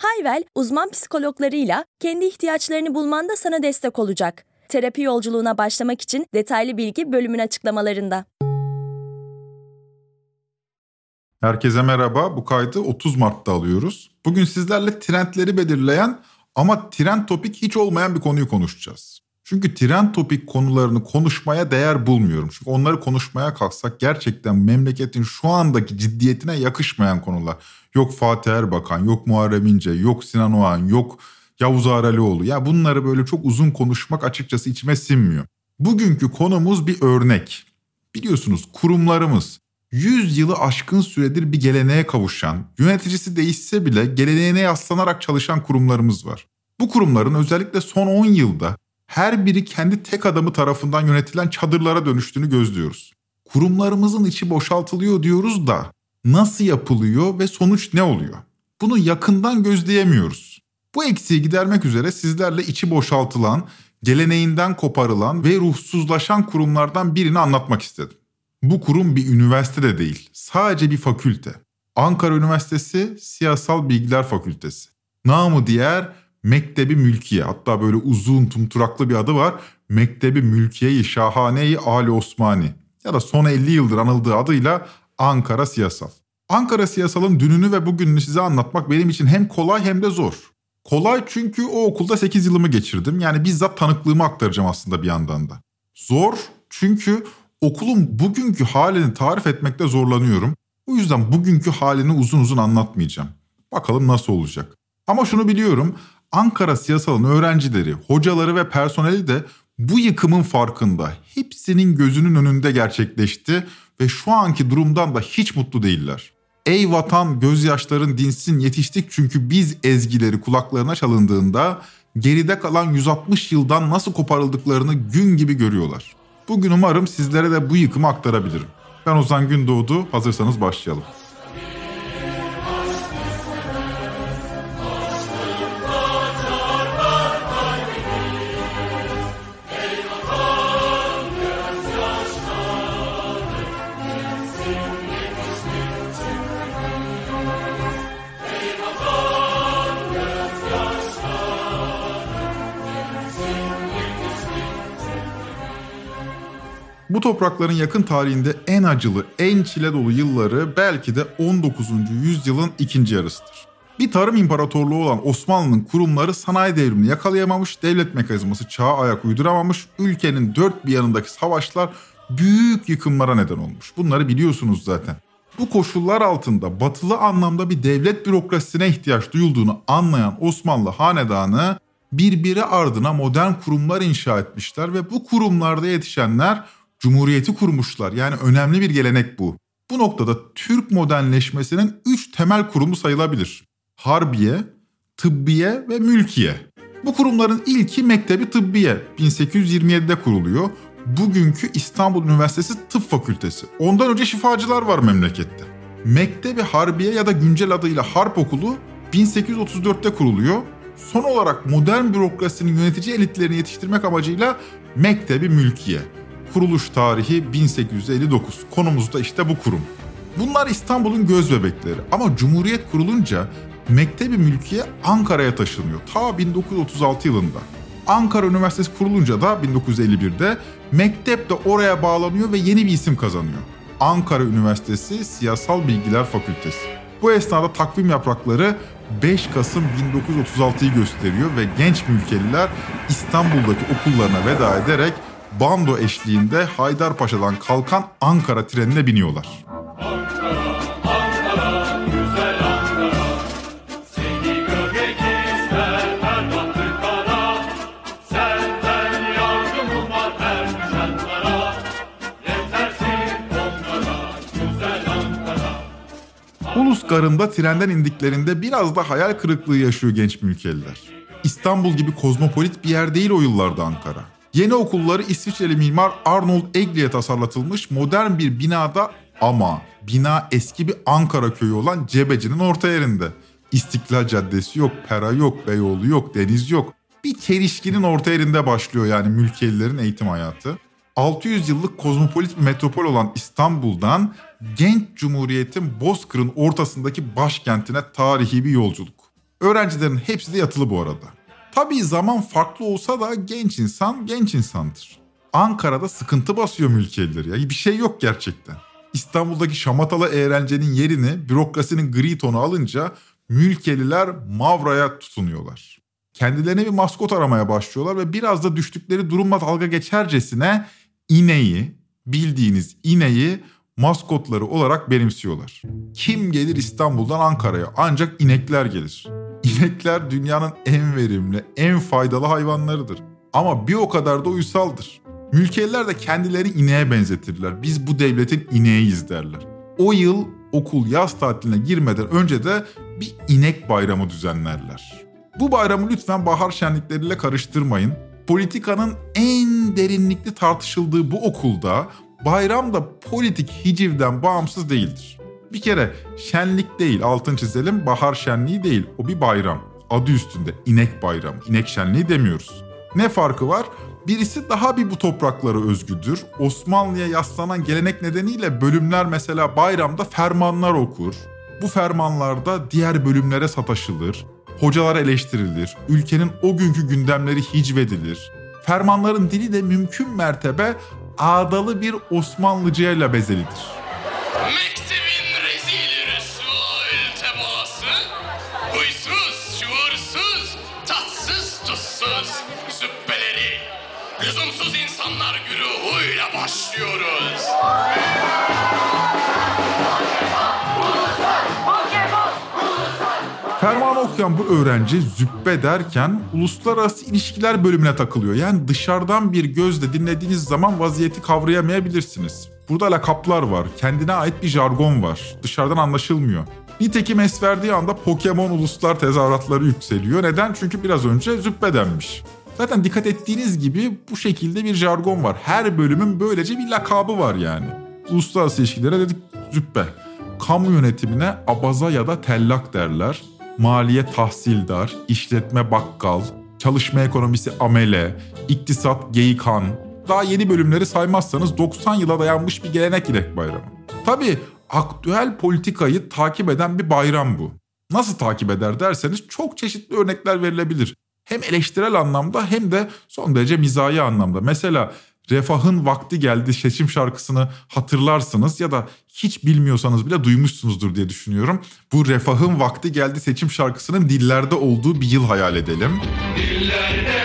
Hayvel, uzman psikologlarıyla kendi ihtiyaçlarını bulmanda sana destek olacak. Terapi yolculuğuna başlamak için detaylı bilgi bölümün açıklamalarında. Herkese merhaba. Bu kaydı 30 Mart'ta alıyoruz. Bugün sizlerle trendleri belirleyen ama trend topik hiç olmayan bir konuyu konuşacağız. Çünkü trend topik konularını konuşmaya değer bulmuyorum. Çünkü onları konuşmaya kalksak gerçekten memleketin şu andaki ciddiyetine yakışmayan konular. Yok Fatih Erbakan, yok Muharrem İnce, yok Sinan Oğan, yok Yavuz Aralioğlu. Ya bunları böyle çok uzun konuşmak açıkçası içime sinmiyor. Bugünkü konumuz bir örnek. Biliyorsunuz kurumlarımız 100 yılı aşkın süredir bir geleneğe kavuşan, yöneticisi değişse bile geleneğine yaslanarak çalışan kurumlarımız var. Bu kurumların özellikle son 10 yılda her biri kendi tek adamı tarafından yönetilen çadırlara dönüştüğünü gözlüyoruz. Kurumlarımızın içi boşaltılıyor diyoruz da nasıl yapılıyor ve sonuç ne oluyor? Bunu yakından gözleyemiyoruz. Bu eksiği gidermek üzere sizlerle içi boşaltılan, geleneğinden koparılan ve ruhsuzlaşan kurumlardan birini anlatmak istedim. Bu kurum bir üniversite de değil, sadece bir fakülte. Ankara Üniversitesi Siyasal Bilgiler Fakültesi. Namı diğer Mektebi Mülkiye. Hatta böyle uzun tumturaklı bir adı var. Mektebi Mülkiye-i Şahane-i Ali Osmani. Ya da son 50 yıldır anıldığı adıyla Ankara Siyasal. Ankara Siyasal'ın dününü ve bugününü size anlatmak benim için hem kolay hem de zor. Kolay çünkü o okulda 8 yılımı geçirdim. Yani bizzat tanıklığımı aktaracağım aslında bir yandan da. Zor çünkü okulun bugünkü halini tarif etmekte zorlanıyorum. O yüzden bugünkü halini uzun uzun anlatmayacağım. Bakalım nasıl olacak. Ama şunu biliyorum. Ankara Siyasal'ın öğrencileri, hocaları ve personeli de bu yıkımın farkında. Hepsinin gözünün önünde gerçekleşti ve şu anki durumdan da hiç mutlu değiller. Ey vatan gözyaşların dinsin yetiştik çünkü biz ezgileri kulaklarına çalındığında geride kalan 160 yıldan nasıl koparıldıklarını gün gibi görüyorlar. Bugün umarım sizlere de bu yıkımı aktarabilirim. Ben Ozan Gündoğdu, hazırsanız başlayalım. Bu toprakların yakın tarihinde en acılı, en çile dolu yılları belki de 19. yüzyılın ikinci yarısıdır. Bir tarım imparatorluğu olan Osmanlı'nın kurumları sanayi devrimini yakalayamamış, devlet mekanizması çağa ayak uyduramamış, ülkenin dört bir yanındaki savaşlar büyük yıkımlara neden olmuş. Bunları biliyorsunuz zaten. Bu koşullar altında batılı anlamda bir devlet bürokrasisine ihtiyaç duyulduğunu anlayan Osmanlı hanedanı birbiri ardına modern kurumlar inşa etmişler ve bu kurumlarda yetişenler cumhuriyeti kurmuşlar. Yani önemli bir gelenek bu. Bu noktada Türk modernleşmesinin üç temel kurumu sayılabilir. Harbiye, Tıbbiye ve Mülkiye. Bu kurumların ilki Mektebi Tıbbiye 1827'de kuruluyor. Bugünkü İstanbul Üniversitesi Tıp Fakültesi. Ondan önce şifacılar var memlekette. Mektebi Harbiye ya da güncel adıyla Harp Okulu 1834'te kuruluyor. Son olarak modern bürokrasinin yönetici elitlerini yetiştirmek amacıyla Mektebi Mülkiye. Kuruluş tarihi 1859. Konumuz da işte bu kurum. Bunlar İstanbul'un göz bebekleri ama Cumhuriyet kurulunca Mektebi Mülkiye Ankara'ya taşınıyor ta 1936 yılında. Ankara Üniversitesi kurulunca da 1951'de mektep de oraya bağlanıyor ve yeni bir isim kazanıyor. Ankara Üniversitesi Siyasal Bilgiler Fakültesi. Bu esnada takvim yaprakları 5 Kasım 1936'yı gösteriyor ve genç mülkeliler İstanbul'daki okullarına veda ederek bando eşliğinde Haydarpaşa'dan kalkan Ankara trenine biniyorlar. Ulus garında trenden indiklerinde biraz da hayal kırıklığı yaşıyor genç mülkeliler. İstanbul gibi kozmopolit bir yer değil o yıllarda Ankara. Yeni okulları İsviçreli mimar Arnold Egli'ye tasarlatılmış modern bir binada ama bina eski bir Ankara köyü olan Cebeci'nin orta yerinde. İstiklal Caddesi yok, Pera yok, Beyoğlu yok, Deniz yok. Bir çelişkinin orta yerinde başlıyor yani mülkiyelilerin eğitim hayatı. 600 yıllık kozmopolit bir metropol olan İstanbul'dan genç cumhuriyetin Bozkır'ın ortasındaki başkentine tarihi bir yolculuk. Öğrencilerin hepsi de yatılı bu arada. Tabii zaman farklı olsa da genç insan genç insandır. Ankara'da sıkıntı basıyor mülkiyelileri ya. Bir şey yok gerçekten. İstanbul'daki şamatalı eğlencenin yerini bürokrasinin gri tonu alınca mülkeliler Mavra'ya tutunuyorlar. Kendilerine bir maskot aramaya başlıyorlar ve biraz da düştükleri durumla dalga geçercesine ineği, bildiğiniz ineği maskotları olarak benimsiyorlar. Kim gelir İstanbul'dan Ankara'ya? Ancak inekler gelir. İnekler dünyanın en verimli, en faydalı hayvanlarıdır. Ama bir o kadar da uysaldır. Mülkeliler de kendileri ineğe benzetirler. Biz bu devletin ineğiyiz derler. O yıl okul yaz tatiline girmeden önce de bir inek bayramı düzenlerler. Bu bayramı lütfen bahar şenlikleriyle karıştırmayın. Politikanın en derinlikli tartışıldığı bu okulda bayram da politik hicivden bağımsız değildir. Bir kere şenlik değil altın çizelim bahar şenliği değil o bir bayram. Adı üstünde inek bayramı, inek şenliği demiyoruz. Ne farkı var? Birisi daha bir bu topraklara özgüdür. Osmanlı'ya yaslanan gelenek nedeniyle bölümler mesela bayramda fermanlar okur. Bu fermanlarda diğer bölümlere sataşılır. Hocalar eleştirilir. Ülkenin o günkü gündemleri hicvedilir. Fermanların dili de mümkün mertebe ağdalı bir Osmanlıcayla bezelidir. Mektebin rezil rüsva ültebaası, huysuz, şuursuz, tatsız, tuzsuz, züppeleri, lüzumsuz insanlar güruhuyla başlıyoruz. Ferman okuyan bu öğrenci züppe derken uluslararası ilişkiler bölümüne takılıyor. Yani dışarıdan bir gözle dinlediğiniz zaman vaziyeti kavrayamayabilirsiniz. Burada lakaplar var, kendine ait bir jargon var. Dışarıdan anlaşılmıyor. Nitekim es verdiği anda Pokemon uluslar tezahüratları yükseliyor. Neden? Çünkü biraz önce züppe denmiş. Zaten dikkat ettiğiniz gibi bu şekilde bir jargon var. Her bölümün böylece bir lakabı var yani. Uluslararası ilişkilere dedik züppe. Kamu yönetimine abaza ya da tellak derler maliye tahsildar, işletme bakkal, çalışma ekonomisi amele, iktisat geyikhan, daha yeni bölümleri saymazsanız 90 yıla dayanmış bir gelenek İnek Bayramı. Tabii aktüel politikayı takip eden bir bayram bu. Nasıl takip eder derseniz çok çeşitli örnekler verilebilir. Hem eleştirel anlamda hem de son derece mizahi anlamda. Mesela Refah'ın vakti geldi seçim şarkısını hatırlarsınız ya da hiç bilmiyorsanız bile duymuşsunuzdur diye düşünüyorum. Bu Refah'ın vakti geldi seçim şarkısının dillerde olduğu bir yıl hayal edelim. Dillerde,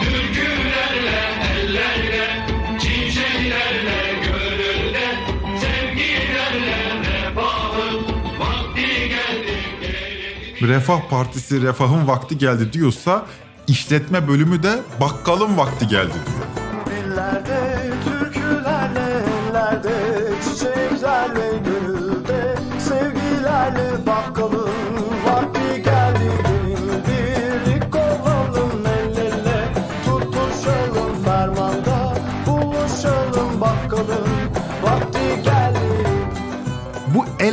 türkülerle, ellerle, çiçeklerle, gönülde, sevgilerle, refahın vakti geldi. Refah Partisi Refah'ın vakti geldi diyorsa işletme bölümü de bakkalın vakti geldi diyor. Dillerde,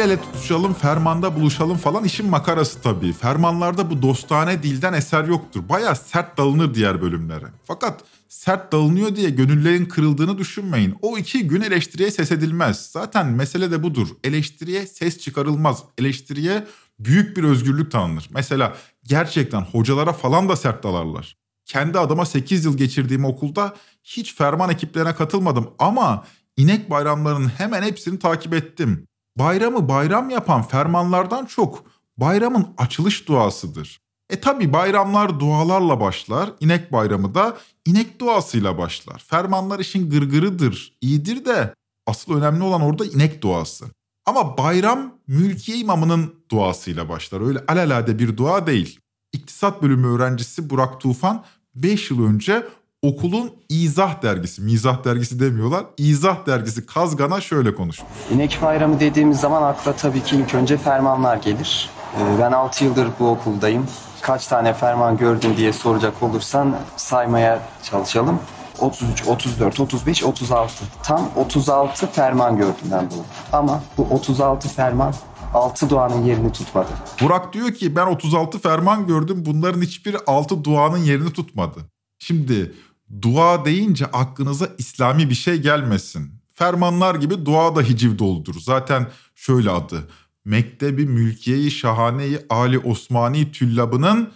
ele tutuşalım, fermanda buluşalım falan işin makarası tabii. Fermanlarda bu dostane dilden eser yoktur. Baya sert dalınır diğer bölümlere. Fakat sert dalınıyor diye gönüllerin kırıldığını düşünmeyin. O iki gün eleştiriye ses edilmez. Zaten mesele de budur. Eleştiriye ses çıkarılmaz. Eleştiriye büyük bir özgürlük tanınır. Mesela gerçekten hocalara falan da sert dalarlar. Kendi adıma 8 yıl geçirdiğim okulda hiç ferman ekiplerine katılmadım ama inek bayramlarının hemen hepsini takip ettim. Bayramı bayram yapan fermanlardan çok bayramın açılış duasıdır. E tabi bayramlar dualarla başlar, inek bayramı da inek duasıyla başlar. Fermanlar işin gırgırıdır, iyidir de asıl önemli olan orada inek duası. Ama bayram mülkiye imamının duasıyla başlar. Öyle alelade bir dua değil. İktisat bölümü öğrencisi Burak Tufan 5 yıl önce okulun izah dergisi, mizah dergisi demiyorlar. İzah dergisi Kazgan'a şöyle konuşmuş. İnek bayramı dediğimiz zaman akla tabii ki ilk önce fermanlar gelir. Ee, Ben 6 yıldır bu okuldayım. Kaç tane ferman gördün diye soracak olursan saymaya çalışalım. 33, 34, 35, 36. Tam 36 ferman gördüm ben bu. Ama bu 36 ferman 6 duanın yerini tutmadı. Burak diyor ki ben 36 ferman gördüm bunların hiçbiri 6 duanın yerini tutmadı. Şimdi dua deyince aklınıza İslami bir şey gelmesin. Fermanlar gibi dua da hiciv doludur. Zaten şöyle adı. Mektebi Mülkiye-i Şahane-i Ali Osmani Tüllabı'nın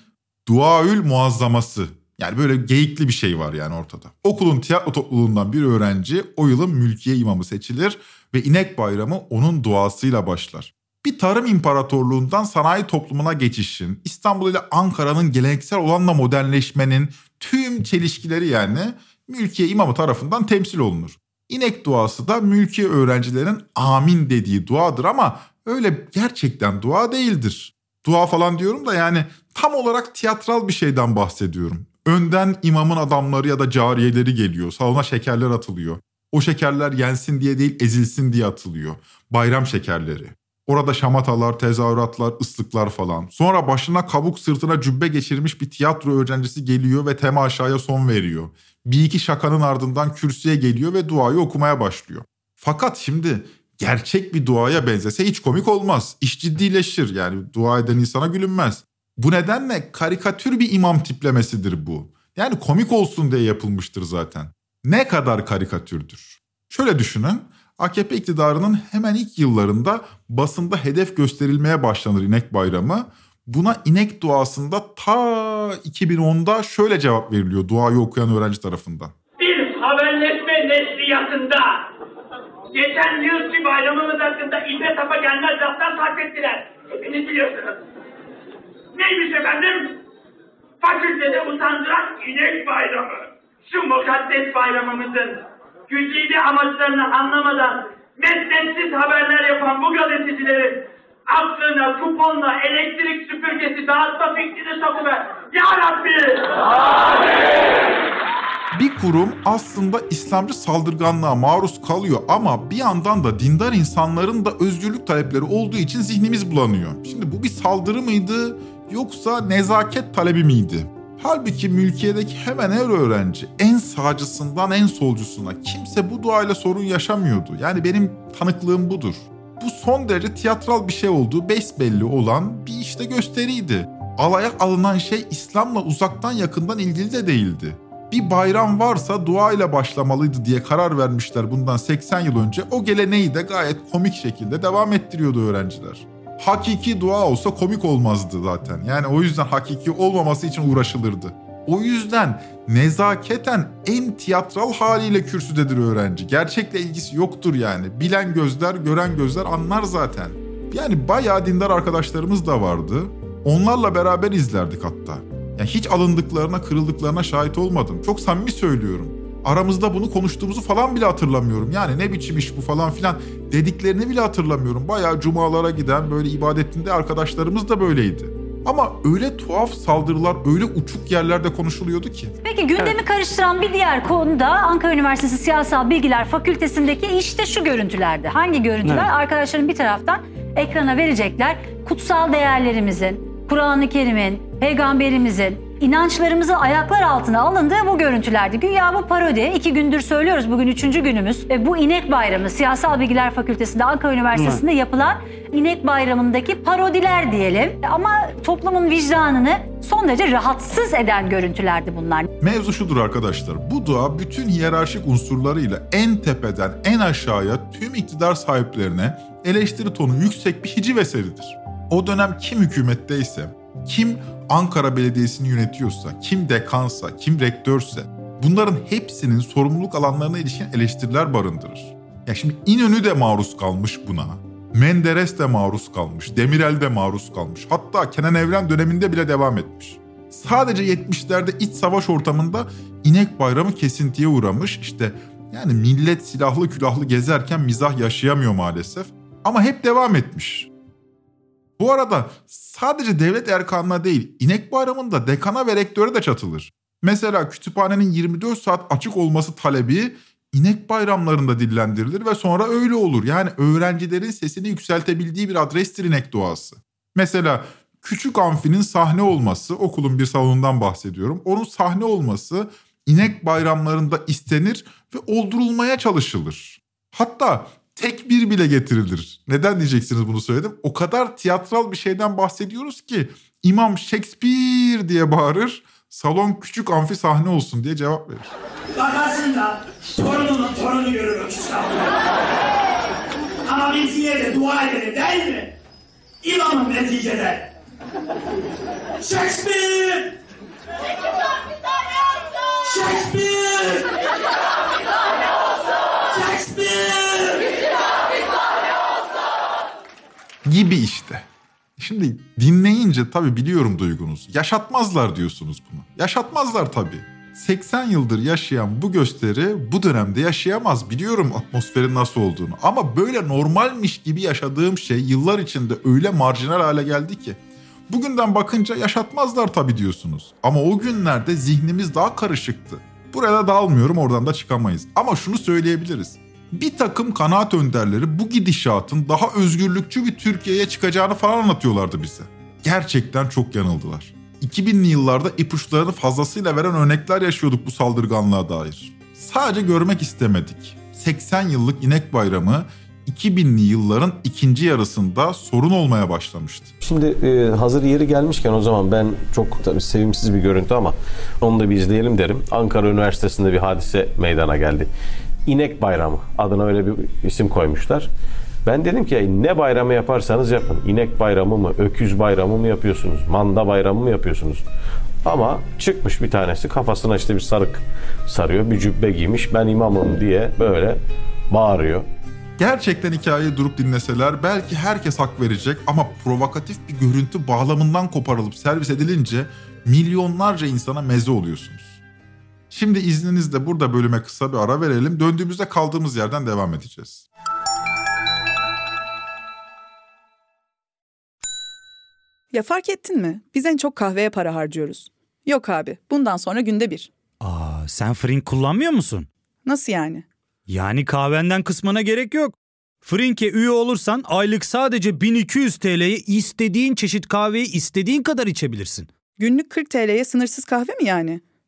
Duaül Muazzaması. Yani böyle geyikli bir şey var yani ortada. Okulun tiyatro topluluğundan bir öğrenci o yılın mülkiye imamı seçilir ve inek bayramı onun duasıyla başlar. Bir tarım imparatorluğundan sanayi toplumuna geçişin, İstanbul ile Ankara'nın geleneksel olanla modernleşmenin tüm çelişkileri yani mülkiye imamı tarafından temsil olunur. İnek duası da mülkiye öğrencilerin amin dediği duadır ama öyle gerçekten dua değildir. Dua falan diyorum da yani tam olarak tiyatral bir şeyden bahsediyorum. Önden imamın adamları ya da cariyeleri geliyor. Salona şekerler atılıyor. O şekerler yensin diye değil ezilsin diye atılıyor. Bayram şekerleri. Orada şamatalar, tezahüratlar, ıslıklar falan. Sonra başına kabuk sırtına cübbe geçirmiş bir tiyatro öğrencisi geliyor ve temaşaya son veriyor. Bir iki şakanın ardından kürsüye geliyor ve duayı okumaya başlıyor. Fakat şimdi gerçek bir duaya benzese hiç komik olmaz. İş ciddileşir yani dua eden insana gülünmez. Bu nedenle karikatür bir imam tiplemesidir bu. Yani komik olsun diye yapılmıştır zaten. Ne kadar karikatürdür? Şöyle düşünün. AKP iktidarının hemen ilk yıllarında basında hedef gösterilmeye başlanır inek bayramı. Buna inek duasında ta 2010'da şöyle cevap veriliyor duayı okuyan öğrenci tarafından. bir haberleşme neşriyatında geçen yılki bayramımız hakkında İbne Tafa gelmez laftan sarf ettiler. Hepiniz biliyorsunuz. Neymiş efendim? Fakültede utandıran inek bayramı. Şu mukaddes bayramımızın güzide amaçlarını anlamadan mesnetsiz haberler yapan bu gazetecilerin aklına kuponla elektrik süpürgesi dağıtma fikrini sokuver. Ya Rabbi! Bir kurum aslında İslamcı saldırganlığa maruz kalıyor ama bir yandan da dindar insanların da özgürlük talepleri olduğu için zihnimiz bulanıyor. Şimdi bu bir saldırı mıydı yoksa nezaket talebi miydi? Halbuki mülkiyedeki hemen her öğrenci en sağcısından en solcusuna kimse bu duayla sorun yaşamıyordu. Yani benim tanıklığım budur. Bu son derece tiyatral bir şey olduğu besbelli olan bir işte gösteriydi. Alaya alınan şey İslam'la uzaktan yakından ilgili de değildi bir bayram varsa dua ile başlamalıydı diye karar vermişler bundan 80 yıl önce. O geleneği de gayet komik şekilde devam ettiriyordu öğrenciler. Hakiki dua olsa komik olmazdı zaten. Yani o yüzden hakiki olmaması için uğraşılırdı. O yüzden nezaketen en tiyatral haliyle kürsüdedir öğrenci. Gerçekle ilgisi yoktur yani. Bilen gözler, gören gözler anlar zaten. Yani bayağı dindar arkadaşlarımız da vardı. Onlarla beraber izlerdik hatta. Yani hiç alındıklarına, kırıldıklarına şahit olmadım. Çok samimi söylüyorum. Aramızda bunu konuştuğumuzu falan bile hatırlamıyorum. Yani ne biçim iş bu falan filan dediklerini bile hatırlamıyorum. Bayağı cumalara giden böyle ibadetinde arkadaşlarımız da böyleydi. Ama öyle tuhaf saldırılar öyle uçuk yerlerde konuşuluyordu ki. Peki gündemi karıştıran bir diğer konu da Ankara Üniversitesi Siyasal Bilgiler Fakültesindeki işte şu görüntülerde. Hangi görüntüler? Arkadaşların bir taraftan ekrana verecekler. Kutsal değerlerimizin, Kur'an-ı Kerim'in, peygamberimizin, inançlarımızı ayaklar altına alındığı bu görüntülerdi. Güya bu parodi. iki gündür söylüyoruz. Bugün üçüncü günümüz. E, bu inek bayramı Siyasal Bilgiler Fakültesi'nde Ankara Üniversitesi'nde yapılan inek bayramındaki parodiler diyelim. Ama toplumun vicdanını son derece rahatsız eden görüntülerdi bunlar. Mevzu şudur arkadaşlar. Bu dua bütün hiyerarşik unsurlarıyla en tepeden en aşağıya tüm iktidar sahiplerine eleştiri tonu yüksek bir hiciv eseridir. O dönem kim hükümetteyse, kim Ankara Belediyesi'ni yönetiyorsa, kim dekansa, kim rektörse bunların hepsinin sorumluluk alanlarına ilişkin eleştiriler barındırır. Ya şimdi İnönü de maruz kalmış buna. Menderes de maruz kalmış, Demirel de maruz kalmış. Hatta Kenan Evren döneminde bile devam etmiş. Sadece 70'lerde iç savaş ortamında inek bayramı kesintiye uğramış. İşte yani millet silahlı külahlı gezerken mizah yaşayamıyor maalesef. Ama hep devam etmiş. Bu arada sadece devlet erkanına değil, inek bayramında dekana ve rektöre de çatılır. Mesela kütüphanenin 24 saat açık olması talebi inek bayramlarında dillendirilir ve sonra öyle olur. Yani öğrencilerin sesini yükseltebildiği bir adrestir inek doğası. Mesela küçük amfinin sahne olması, okulun bir salonundan bahsediyorum. Onun sahne olması inek bayramlarında istenir ve oldurulmaya çalışılır. Hatta tek bir bile getirilir. Neden diyeceksiniz bunu söyledim? O kadar tiyatral bir şeyden bahsediyoruz ki İmam Shakespeare diye bağırır, salon küçük amfi sahne olsun diye cevap verir. Bakarsın da torununun torunu görür o küçük Ama biz yine de dua edelim değil mi? İmamın neticede. Shakespeare! Gibi işte. Şimdi dinleyince tabii biliyorum duygunuz. Yaşatmazlar diyorsunuz bunu. Yaşatmazlar tabii. 80 yıldır yaşayan bu gösteri bu dönemde yaşayamaz. Biliyorum atmosferin nasıl olduğunu. Ama böyle normalmiş gibi yaşadığım şey yıllar içinde öyle marjinal hale geldi ki. Bugünden bakınca yaşatmazlar tabii diyorsunuz. Ama o günlerde zihnimiz daha karışıktı. Buraya da dalmıyorum oradan da çıkamayız. Ama şunu söyleyebiliriz. Bir takım kanaat önderleri bu gidişatın daha özgürlükçü bir Türkiye'ye çıkacağını falan anlatıyorlardı bize. Gerçekten çok yanıldılar. 2000'li yıllarda ipuçlarını fazlasıyla veren örnekler yaşıyorduk bu saldırganlığa dair. Sadece görmek istemedik. 80 yıllık inek bayramı 2000'li yılların ikinci yarısında sorun olmaya başlamıştı. Şimdi e, hazır yeri gelmişken o zaman ben çok tabii sevimsiz bir görüntü ama onu da bir izleyelim derim. Ankara Üniversitesi'nde bir hadise meydana geldi. İnek Bayramı adına öyle bir isim koymuşlar. Ben dedim ki ne bayramı yaparsanız yapın. İnek bayramı mı, öküz bayramı mı yapıyorsunuz, manda bayramı mı yapıyorsunuz? Ama çıkmış bir tanesi kafasına işte bir sarık sarıyor, bir cübbe giymiş. Ben imamım diye böyle bağırıyor. Gerçekten hikayeyi durup dinleseler belki herkes hak verecek ama provokatif bir görüntü bağlamından koparılıp servis edilince milyonlarca insana meze oluyorsunuz. Şimdi izninizle burada bölüme kısa bir ara verelim. Döndüğümüzde kaldığımız yerden devam edeceğiz. Ya fark ettin mi? Biz en çok kahveye para harcıyoruz. Yok abi, bundan sonra günde bir. Aa, sen Frink kullanmıyor musun? Nasıl yani? Yani kahvenden kısmına gerek yok. Frink'e üye olursan aylık sadece 1200 TL'ye istediğin çeşit kahveyi istediğin kadar içebilirsin. Günlük 40 TL'ye sınırsız kahve mi yani?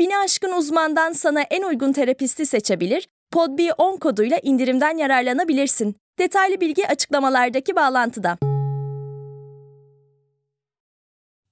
Bini aşkın uzmandan sana en uygun terapisti seçebilir, podb10 koduyla indirimden yararlanabilirsin. Detaylı bilgi açıklamalardaki bağlantıda.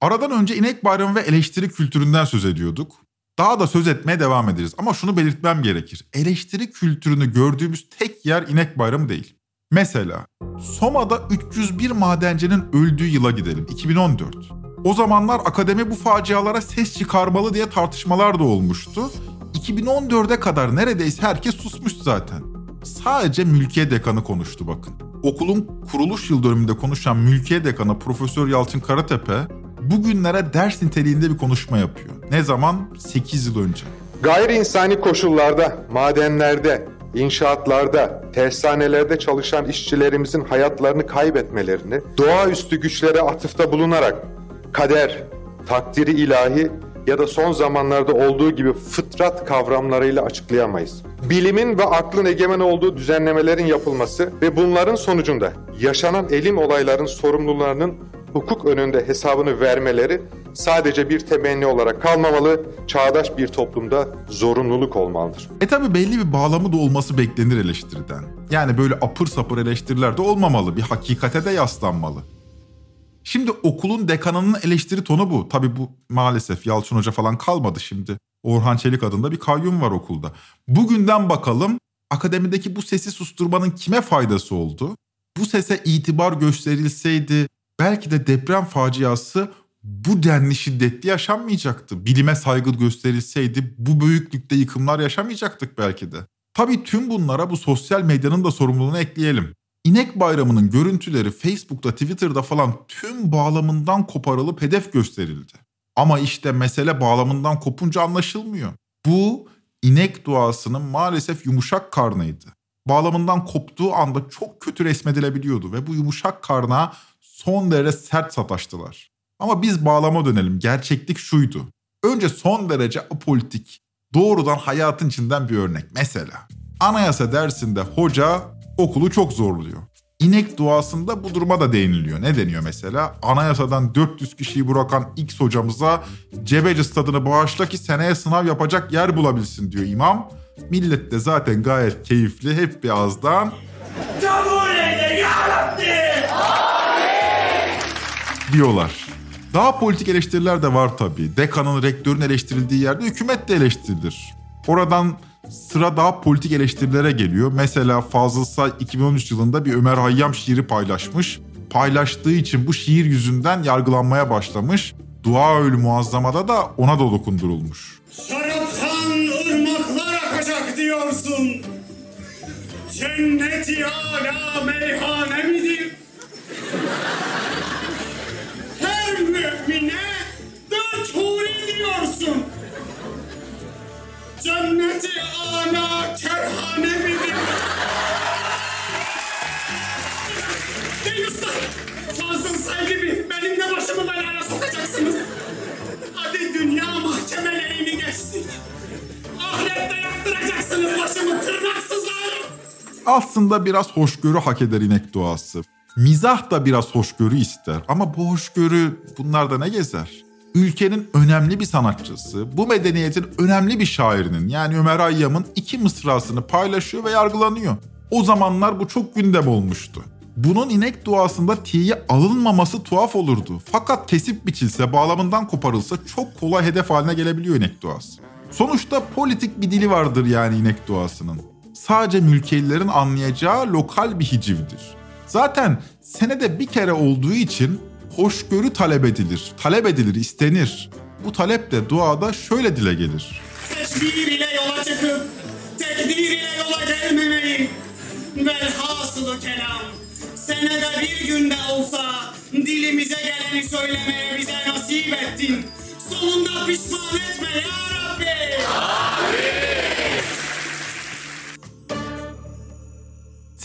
Aradan önce inek bayramı ve eleştiri kültüründen söz ediyorduk. Daha da söz etmeye devam ederiz. Ama şunu belirtmem gerekir. Eleştiri kültürünü gördüğümüz tek yer inek bayramı değil. Mesela Soma'da 301 madencinin öldüğü yıla gidelim. 2014. O zamanlar akademi bu facialara ses çıkarmalı diye tartışmalar da olmuştu. 2014'e kadar neredeyse herkes susmuş zaten. Sadece mülkiye dekanı konuştu bakın. Okulun kuruluş yıl dönümünde konuşan mülkiye dekanı Profesör Yalçın Karatepe bugünlere ders niteliğinde bir konuşma yapıyor. Ne zaman? 8 yıl önce. Gayri insani koşullarda, madenlerde, inşaatlarda, tersanelerde çalışan işçilerimizin hayatlarını kaybetmelerini doğaüstü güçlere atıfta bulunarak kader, takdiri ilahi ya da son zamanlarda olduğu gibi fıtrat kavramlarıyla açıklayamayız. Bilimin ve aklın egemen olduğu düzenlemelerin yapılması ve bunların sonucunda yaşanan elim olayların sorumlularının hukuk önünde hesabını vermeleri sadece bir temenni olarak kalmamalı, çağdaş bir toplumda zorunluluk olmalıdır. E tabi belli bir bağlamı da olması beklenir eleştiriden. Yani böyle apır sapır eleştiriler de olmamalı, bir hakikate de yaslanmalı. Şimdi okulun dekanının eleştiri tonu bu. Tabi bu maalesef Yalçın Hoca falan kalmadı şimdi. Orhan Çelik adında bir kayyum var okulda. Bugünden bakalım akademideki bu sesi susturmanın kime faydası oldu? Bu sese itibar gösterilseydi belki de deprem faciası bu denli şiddetli yaşanmayacaktı. Bilime saygı gösterilseydi bu büyüklükte yıkımlar yaşamayacaktık belki de. Tabii tüm bunlara bu sosyal medyanın da sorumluluğunu ekleyelim. İnek bayramının görüntüleri Facebook'ta, Twitter'da falan tüm bağlamından koparılıp hedef gösterildi. Ama işte mesele bağlamından kopunca anlaşılmıyor. Bu inek duasının maalesef yumuşak karnıydı. Bağlamından koptuğu anda çok kötü resmedilebiliyordu ve bu yumuşak karna son derece sert sataştılar. Ama biz bağlama dönelim. Gerçeklik şuydu. Önce son derece apolitik, doğrudan hayatın içinden bir örnek. Mesela anayasa dersinde hoca okulu çok zorluyor. İnek duasında bu duruma da değiniliyor. Ne deniyor mesela? Anayasadan 400 kişiyi bırakan X hocamıza Cebeci stadını bağışla ki seneye sınav yapacak yer bulabilsin diyor imam. Millet de zaten gayet keyifli hep bir ağızdan Kabul eyle ya Rabbi. diyorlar. Daha politik eleştiriler de var tabii. Dekanın, rektörün eleştirildiği yerde hükümet de eleştirilir. Oradan sıra daha politik eleştirilere geliyor. Mesela Fazıl Say 2013 yılında bir Ömer Hayyam şiiri paylaşmış. Paylaştığı için bu şiir yüzünden yargılanmaya başlamış. Dua ölü muazzamada da ona da dokundurulmuş. Şaraptan ırmaklar akacak diyorsun. Cennet-i meyhane midir? Cennet-i âlâ kerhane midir? Deyyuslar, Fazıl Say gibi benim de başımı belaya sokacaksınız. Hadi dünya mahkemelerini geçtik. Ahirette yaktıracaksınız başımı tırnaksızlar. Aslında biraz hoşgörü hak eder inek duası. Mizah da biraz hoşgörü ister ama bu hoşgörü bunlarda ne gezer? Ülkenin önemli bir sanatçısı, bu medeniyetin önemli bir şairinin yani Ömer Hayyam'ın iki mısrasını paylaşıyor ve yargılanıyor. O zamanlar bu çok gündem olmuştu. Bunun inek duasında tiye alınmaması tuhaf olurdu. Fakat kesip biçilse, bağlamından koparılsa çok kolay hedef haline gelebiliyor inek duası. Sonuçta politik bir dili vardır yani inek duasının. Sadece mülkiyelilerin anlayacağı lokal bir hicivdir. Zaten senede bir kere olduğu için hoşgörü talep edilir. Talep edilir, istenir. Bu talep de duada şöyle dile gelir. Teşbir ile yola çıkıp tekdir ile yola gelmemeyi. Velhasılı kelam. Senede bir günde olsa dilimize geleni söylemeye bize nasip ettin. Sonunda pişman etme ya Rabbi.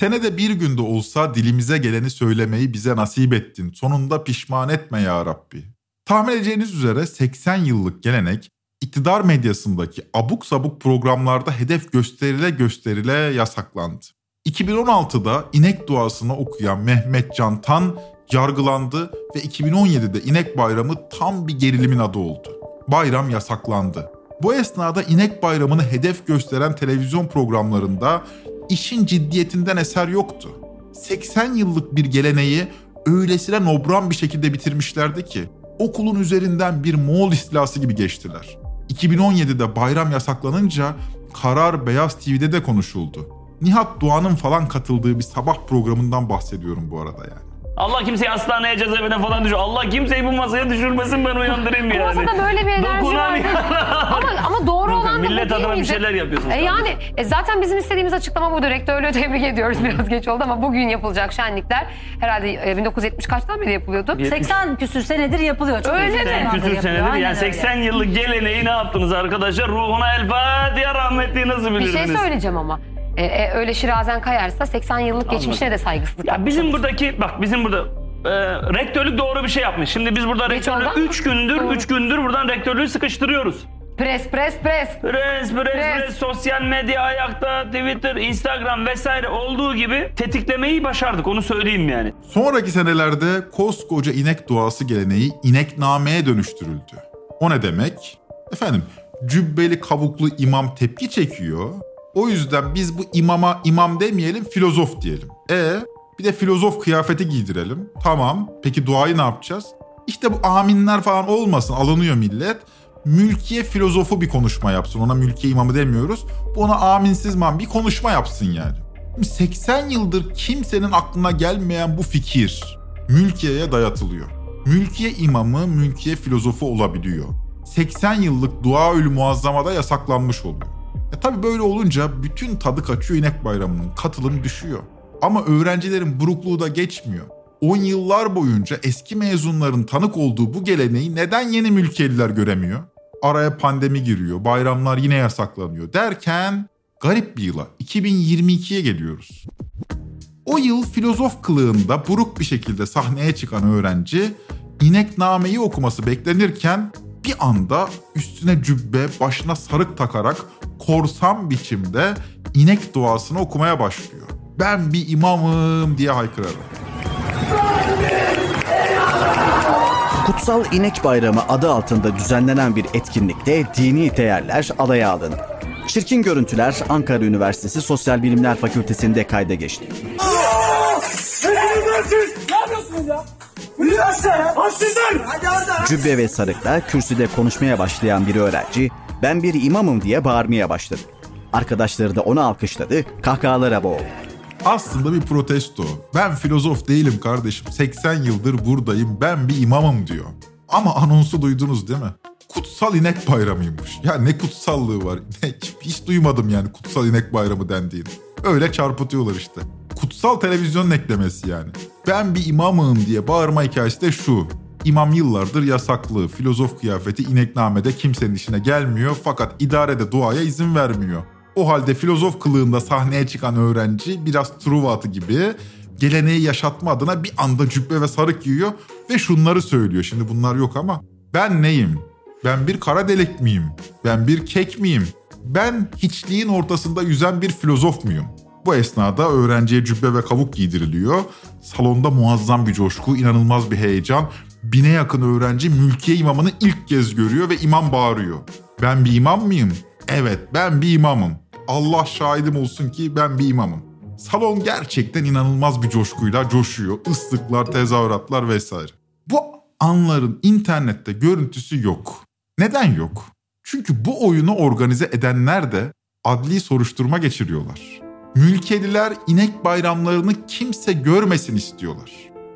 Senede bir günde olsa dilimize geleni söylemeyi bize nasip ettin. Sonunda pişman etme ya Rabbi. Tahmin edeceğiniz üzere 80 yıllık gelenek iktidar medyasındaki abuk sabuk programlarda hedef gösterile gösterile yasaklandı. 2016'da inek duasını okuyan Mehmet Can Tan yargılandı ve 2017'de inek bayramı tam bir gerilimin adı oldu. Bayram yasaklandı. Bu esnada inek bayramını hedef gösteren televizyon programlarında işin ciddiyetinden eser yoktu. 80 yıllık bir geleneği öylesine nobran bir şekilde bitirmişlerdi ki okulun üzerinden bir Moğol istilası gibi geçtiler. 2017'de bayram yasaklanınca karar Beyaz TV'de de konuşuldu. Nihat Doğan'ın falan katıldığı bir sabah programından bahsediyorum bu arada yani. Allah kimseyi hastaneye cezaevine falan düşür. Allah kimseyi bu masaya düşürmesin ben uyandırayım Bu yani. masada böyle bir enerji var. ama, ama doğru olan da bu Millet değil adına bir miydi? şeyler yapıyorsunuz E yani e, zaten bizim istediğimiz açıklama bu. Direktörlüğü tebrik ediyoruz. Biraz geç oldu ama bugün yapılacak şenlikler herhalde e, 1970 kaçtan beri yapılıyordu? 80 küsür senedir yapılıyor. Çok Öyle uzun mi? zamandır 80 küsür yapılıyor. senedir Aynen yani öyle. 80 yıllık geleneği ne yaptınız arkadaşlar? Ruhuna el Fatiha rahmetli nasıl Bir bilirdiniz? şey söyleyeceğim ama. E, e, öyle şirazen kayarsa 80 yıllık geçmişine de saygısızlık Ya bizim buradaki bak bizim burada e, rektörlük doğru bir şey yapmış. Şimdi biz burada Geç rektörlüğü ama. 3 gündür Doğru. 3 gündür buradan rektörlüğü sıkıştırıyoruz. Pres pres pres. Pres, pres, Pres. pres, sosyal medya ayakta, Twitter, Instagram vesaire olduğu gibi tetiklemeyi başardık onu söyleyeyim yani. Sonraki senelerde koskoca inek duası geleneği ineknameye dönüştürüldü. O ne demek? Efendim cübbeli kavuklu imam tepki çekiyor. O yüzden biz bu imama imam demeyelim filozof diyelim. E bir de filozof kıyafeti giydirelim. Tamam peki duayı ne yapacağız? İşte bu aminler falan olmasın alınıyor millet. Mülkiye filozofu bir konuşma yapsın. Ona mülkiye imamı demiyoruz. Bu ona aminsiz man bir konuşma yapsın yani. 80 yıldır kimsenin aklına gelmeyen bu fikir mülkiyeye dayatılıyor. Mülkiye imamı, mülkiye filozofu olabiliyor. 80 yıllık dua ölü muazzamada yasaklanmış oluyor. E tabi böyle olunca bütün tadı kaçıyor inek bayramının, katılım düşüyor. Ama öğrencilerin burukluğu da geçmiyor. 10 yıllar boyunca eski mezunların tanık olduğu bu geleneği neden yeni mülkiyeliler göremiyor? Araya pandemi giriyor, bayramlar yine yasaklanıyor derken garip bir yıla 2022'ye geliyoruz. O yıl filozof kılığında buruk bir şekilde sahneye çıkan öğrenci ineknameyi okuması beklenirken bir anda üstüne cübbe, başına sarık takarak korsan biçimde inek duasını okumaya başlıyor. Ben bir imamım diye haykırarak. Kutsal İnek Bayramı adı altında düzenlenen bir etkinlikte dini değerler alaya alındı. Çirkin görüntüler Ankara Üniversitesi Sosyal Bilimler Fakültesi'nde kayda geçti. Cübbe ve sarıkla kürsüde konuşmaya başlayan bir öğrenci ben bir imamım diye bağırmaya başladı. Arkadaşları da onu alkışladı, kahkahalara boğuldu. Aslında bir protesto. Ben filozof değilim kardeşim. 80 yıldır buradayım. Ben bir imamım diyor. Ama anonsu duydunuz değil mi? Kutsal inek bayramıymış. Ya ne kutsallığı var. Hiç, hiç duymadım yani kutsal inek bayramı dendiğini. Öyle çarpıtıyorlar işte. Kutsal televizyonun eklemesi yani. Ben bir imamım diye bağırma hikayesi de şu. İmam yıllardır yasaklı, filozof kıyafeti ineknamede kimsenin işine gelmiyor fakat idarede duaya izin vermiyor. O halde filozof kılığında sahneye çıkan öğrenci biraz Truva atı gibi geleneği yaşatma adına bir anda cübbe ve sarık giyiyor ve şunları söylüyor. Şimdi bunlar yok ama ben neyim? Ben bir kara delik miyim? Ben bir kek miyim? Ben hiçliğin ortasında yüzen bir filozof muyum? Bu esnada öğrenciye cübbe ve kavuk giydiriliyor. Salonda muazzam bir coşku, inanılmaz bir heyecan. Bine yakın öğrenci mülkiye imamını ilk kez görüyor ve imam bağırıyor. Ben bir imam mıyım? Evet ben bir imamım. Allah şahidim olsun ki ben bir imamım. Salon gerçekten inanılmaz bir coşkuyla coşuyor. Islıklar, tezahüratlar vesaire. Bu anların internette görüntüsü yok. Neden yok? Çünkü bu oyunu organize edenler de adli soruşturma geçiriyorlar. Mülkeliler inek bayramlarını kimse görmesin istiyorlar.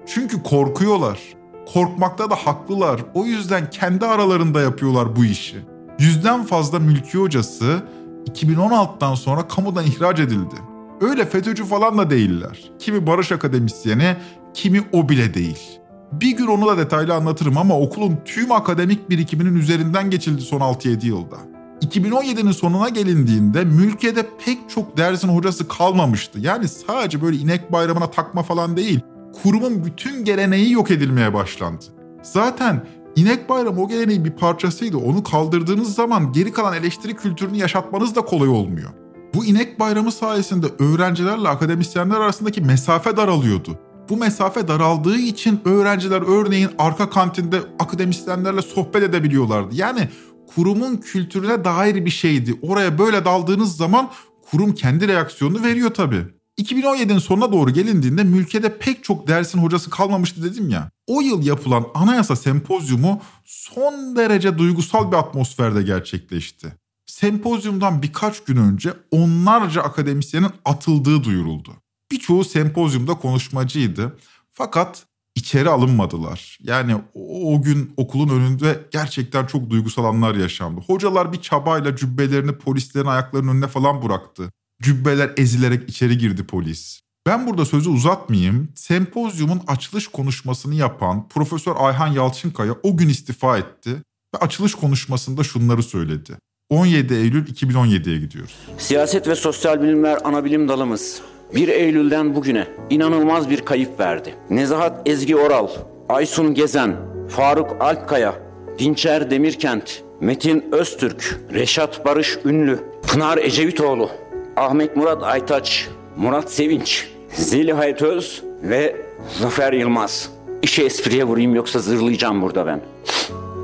Çünkü korkuyorlar. Korkmakta da haklılar. O yüzden kendi aralarında yapıyorlar bu işi. Yüzden fazla mülki hocası 2016'dan sonra kamudan ihraç edildi. Öyle FETÖ'cü falan da değiller. Kimi barış akademisyeni, kimi o bile değil. Bir gün onu da detaylı anlatırım ama okulun tüm akademik birikiminin üzerinden geçildi son 6-7 yılda. 2017'nin sonuna gelindiğinde mülkede pek çok dersin hocası kalmamıştı. Yani sadece böyle inek bayramına takma falan değil. Kurumun bütün geleneği yok edilmeye başlandı. Zaten inek bayramı o geleneğin bir parçasıydı. Onu kaldırdığınız zaman geri kalan eleştiri kültürünü yaşatmanız da kolay olmuyor. Bu inek bayramı sayesinde öğrencilerle akademisyenler arasındaki mesafe daralıyordu. Bu mesafe daraldığı için öğrenciler örneğin arka kantinde akademisyenlerle sohbet edebiliyorlardı. Yani kurumun kültürüne dair bir şeydi. Oraya böyle daldığınız zaman kurum kendi reaksiyonunu veriyor tabii. 2017'nin sonuna doğru gelindiğinde mülkede pek çok dersin hocası kalmamıştı dedim ya. O yıl yapılan anayasa sempozyumu son derece duygusal bir atmosferde gerçekleşti. Sempozyumdan birkaç gün önce onlarca akademisyenin atıldığı duyuruldu. Birçoğu sempozyumda konuşmacıydı. Fakat içeri alınmadılar. Yani o, o gün okulun önünde gerçekten çok duygusal anlar yaşandı. Hocalar bir çabayla cübbelerini polislerin ayaklarının önüne falan bıraktı. Cübbeler ezilerek içeri girdi polis. Ben burada sözü uzatmayayım. Sempozyumun açılış konuşmasını yapan Profesör Ayhan Yalçınkaya o gün istifa etti ve açılış konuşmasında şunları söyledi. 17 Eylül 2017'ye gidiyoruz. Siyaset ve sosyal bilimler ana bilim dalımız 1 Eylül'den bugüne inanılmaz bir kayıp verdi. Nezahat Ezgi Oral, Aysun Gezen, Faruk Alpkaya, Dinçer Demirkent, Metin Öztürk, Reşat Barış Ünlü, Pınar Ecevitoğlu, Ahmet Murat Aytaç, Murat Sevinç, Zeliha Öz ve Zafer Yılmaz. İşe espriye vurayım yoksa zırlayacağım burada ben.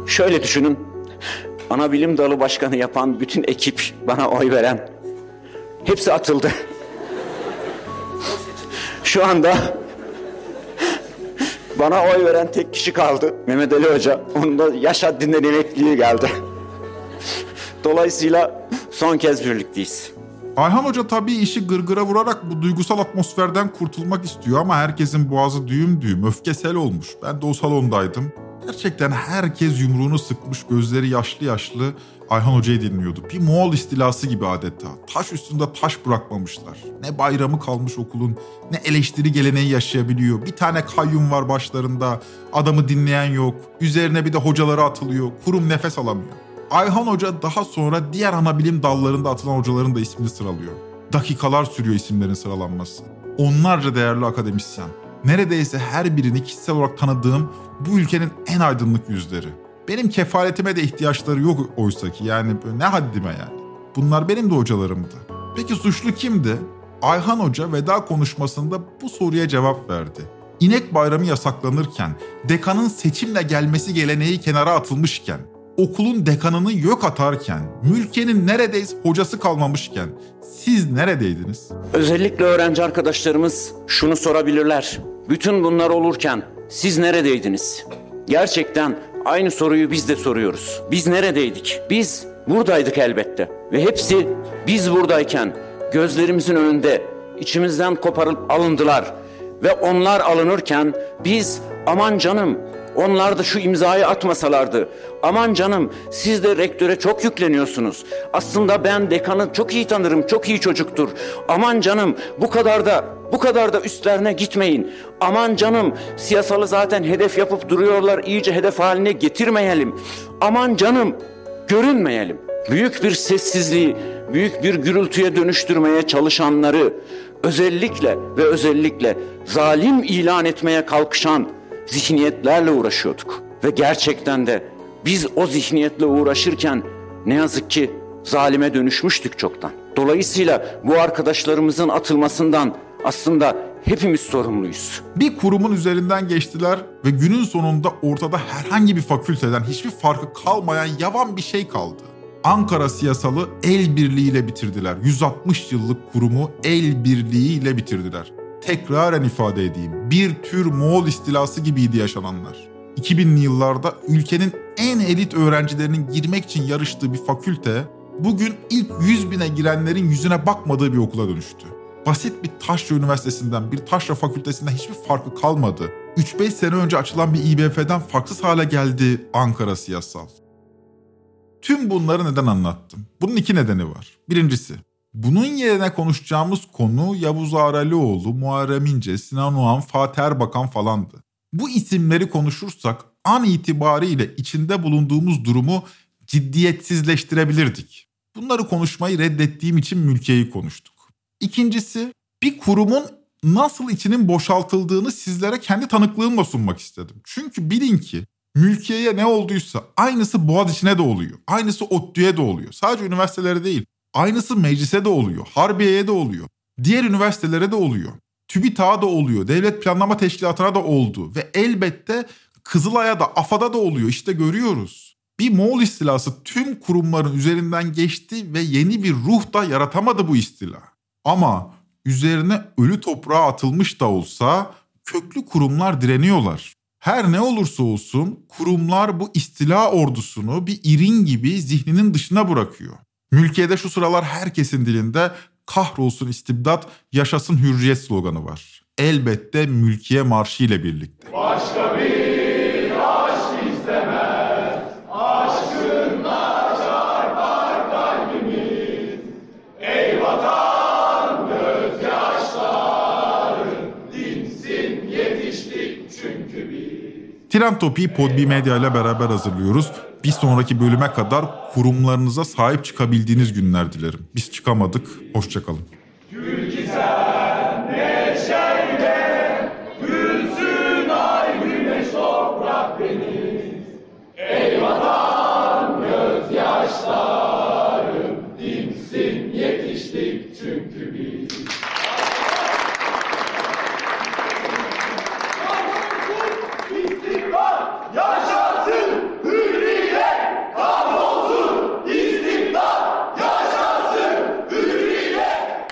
Şöyle düşünün. Ana bilim dalı başkanı yapan bütün ekip bana oy veren hepsi atıldı. Şu anda bana oy veren tek kişi kaldı. Mehmet Ali Hoca. Onun da yaş haddinden emekliliği geldi. Dolayısıyla son kez birlikteyiz. Ayhan Hoca tabii işi gırgıra vurarak bu duygusal atmosferden kurtulmak istiyor ama herkesin boğazı düğüm düğüm, öfke sel olmuş. Ben de o salondaydım. Gerçekten herkes yumruğunu sıkmış, gözleri yaşlı yaşlı Ayhan Hoca'yı dinliyordu. Bir Moğol istilası gibi adeta. Taş üstünde taş bırakmamışlar. Ne bayramı kalmış okulun, ne eleştiri geleneği yaşayabiliyor. Bir tane kayyum var başlarında, adamı dinleyen yok. Üzerine bir de hocaları atılıyor, kurum nefes alamıyor. Ayhan Hoca daha sonra diğer ana bilim dallarında atılan hocaların da ismini sıralıyor. Dakikalar sürüyor isimlerin sıralanması. Onlarca değerli akademisyen. Neredeyse her birini kişisel olarak tanıdığım bu ülkenin en aydınlık yüzleri. Benim kefaletime de ihtiyaçları yok oysa ki yani ne haddime yani. Bunlar benim de hocalarımdı. Peki suçlu kimdi? Ayhan Hoca veda konuşmasında bu soruya cevap verdi. İnek bayramı yasaklanırken, dekanın seçimle gelmesi geleneği kenara atılmışken, okulun dekanını yok atarken, mülkenin neredeyse hocası kalmamışken siz neredeydiniz? Özellikle öğrenci arkadaşlarımız şunu sorabilirler. Bütün bunlar olurken siz neredeydiniz? Gerçekten aynı soruyu biz de soruyoruz. Biz neredeydik? Biz buradaydık elbette. Ve hepsi biz buradayken gözlerimizin önünde içimizden koparıp alındılar. Ve onlar alınırken biz aman canım onlar da şu imzayı atmasalardı. Aman canım siz de rektöre çok yükleniyorsunuz. Aslında ben dekanı çok iyi tanırım, çok iyi çocuktur. Aman canım bu kadar da bu kadar da üstlerine gitmeyin. Aman canım siyasalı zaten hedef yapıp duruyorlar. iyice hedef haline getirmeyelim. Aman canım görünmeyelim. Büyük bir sessizliği, büyük bir gürültüye dönüştürmeye çalışanları özellikle ve özellikle zalim ilan etmeye kalkışan zihniyetlerle uğraşıyorduk. Ve gerçekten de biz o zihniyetle uğraşırken ne yazık ki zalime dönüşmüştük çoktan. Dolayısıyla bu arkadaşlarımızın atılmasından aslında hepimiz sorumluyuz. Bir kurumun üzerinden geçtiler ve günün sonunda ortada herhangi bir fakülteden hiçbir farkı kalmayan yavan bir şey kaldı. Ankara siyasalı el birliğiyle bitirdiler. 160 yıllık kurumu el birliğiyle bitirdiler. Tekraren ifade edeyim. Bir tür Moğol istilası gibiydi yaşananlar. 2000'li yıllarda ülkenin en elit öğrencilerinin girmek için yarıştığı bir fakülte bugün ilk 100 bine girenlerin yüzüne bakmadığı bir okula dönüştü. Basit bir Taşra Üniversitesi'nden, bir Taşra Fakültesi'nden hiçbir farkı kalmadı. 3-5 sene önce açılan bir İBF'den farksız hale geldi Ankara siyasal. Tüm bunları neden anlattım? Bunun iki nedeni var. Birincisi, bunun yerine konuşacağımız konu Yavuz Aralioğlu, Muharrem İnce, Sinan Oğan, Fatih Erbakan falandı. Bu isimleri konuşursak an itibariyle içinde bulunduğumuz durumu ciddiyetsizleştirebilirdik. Bunları konuşmayı reddettiğim için mülkiyeyi konuştuk. İkincisi bir kurumun nasıl içinin boşaltıldığını sizlere kendi tanıklığımla sunmak istedim. Çünkü bilin ki mülkiyeye ne olduysa aynısı Boğaziçi'ne de oluyor. Aynısı ODTÜ'ye de oluyor. Sadece üniversitelere değil. Aynısı meclise de oluyor. Harbiye'ye de oluyor. Diğer üniversitelere de oluyor. TÜBİTAK'a da oluyor. Devlet Planlama Teşkilatı'na da oldu. Ve elbette Kızılay'a da AFAD'a da oluyor. İşte görüyoruz. Bir Moğol istilası tüm kurumların üzerinden geçti ve yeni bir ruh da yaratamadı bu istila. Ama üzerine ölü toprağa atılmış da olsa köklü kurumlar direniyorlar. Her ne olursa olsun kurumlar bu istila ordusunu bir irin gibi zihninin dışına bırakıyor. Mülkiyede şu sıralar herkesin dilinde kahrolsun istibdat, yaşasın hürriyet sloganı var. Elbette mülkiye marşı ile birlikte. Başka bir Trend Topi'yi Podbi Medya ile beraber hazırlıyoruz. Bir sonraki bölüme kadar kurumlarınıza sahip çıkabildiğiniz günler dilerim. Biz çıkamadık. Hoşçakalın. Gül dinsin yetiştik çünkü biz. İstiklal yaşasın hürriyet kahrolsun istiklal yaşasın hürriyet.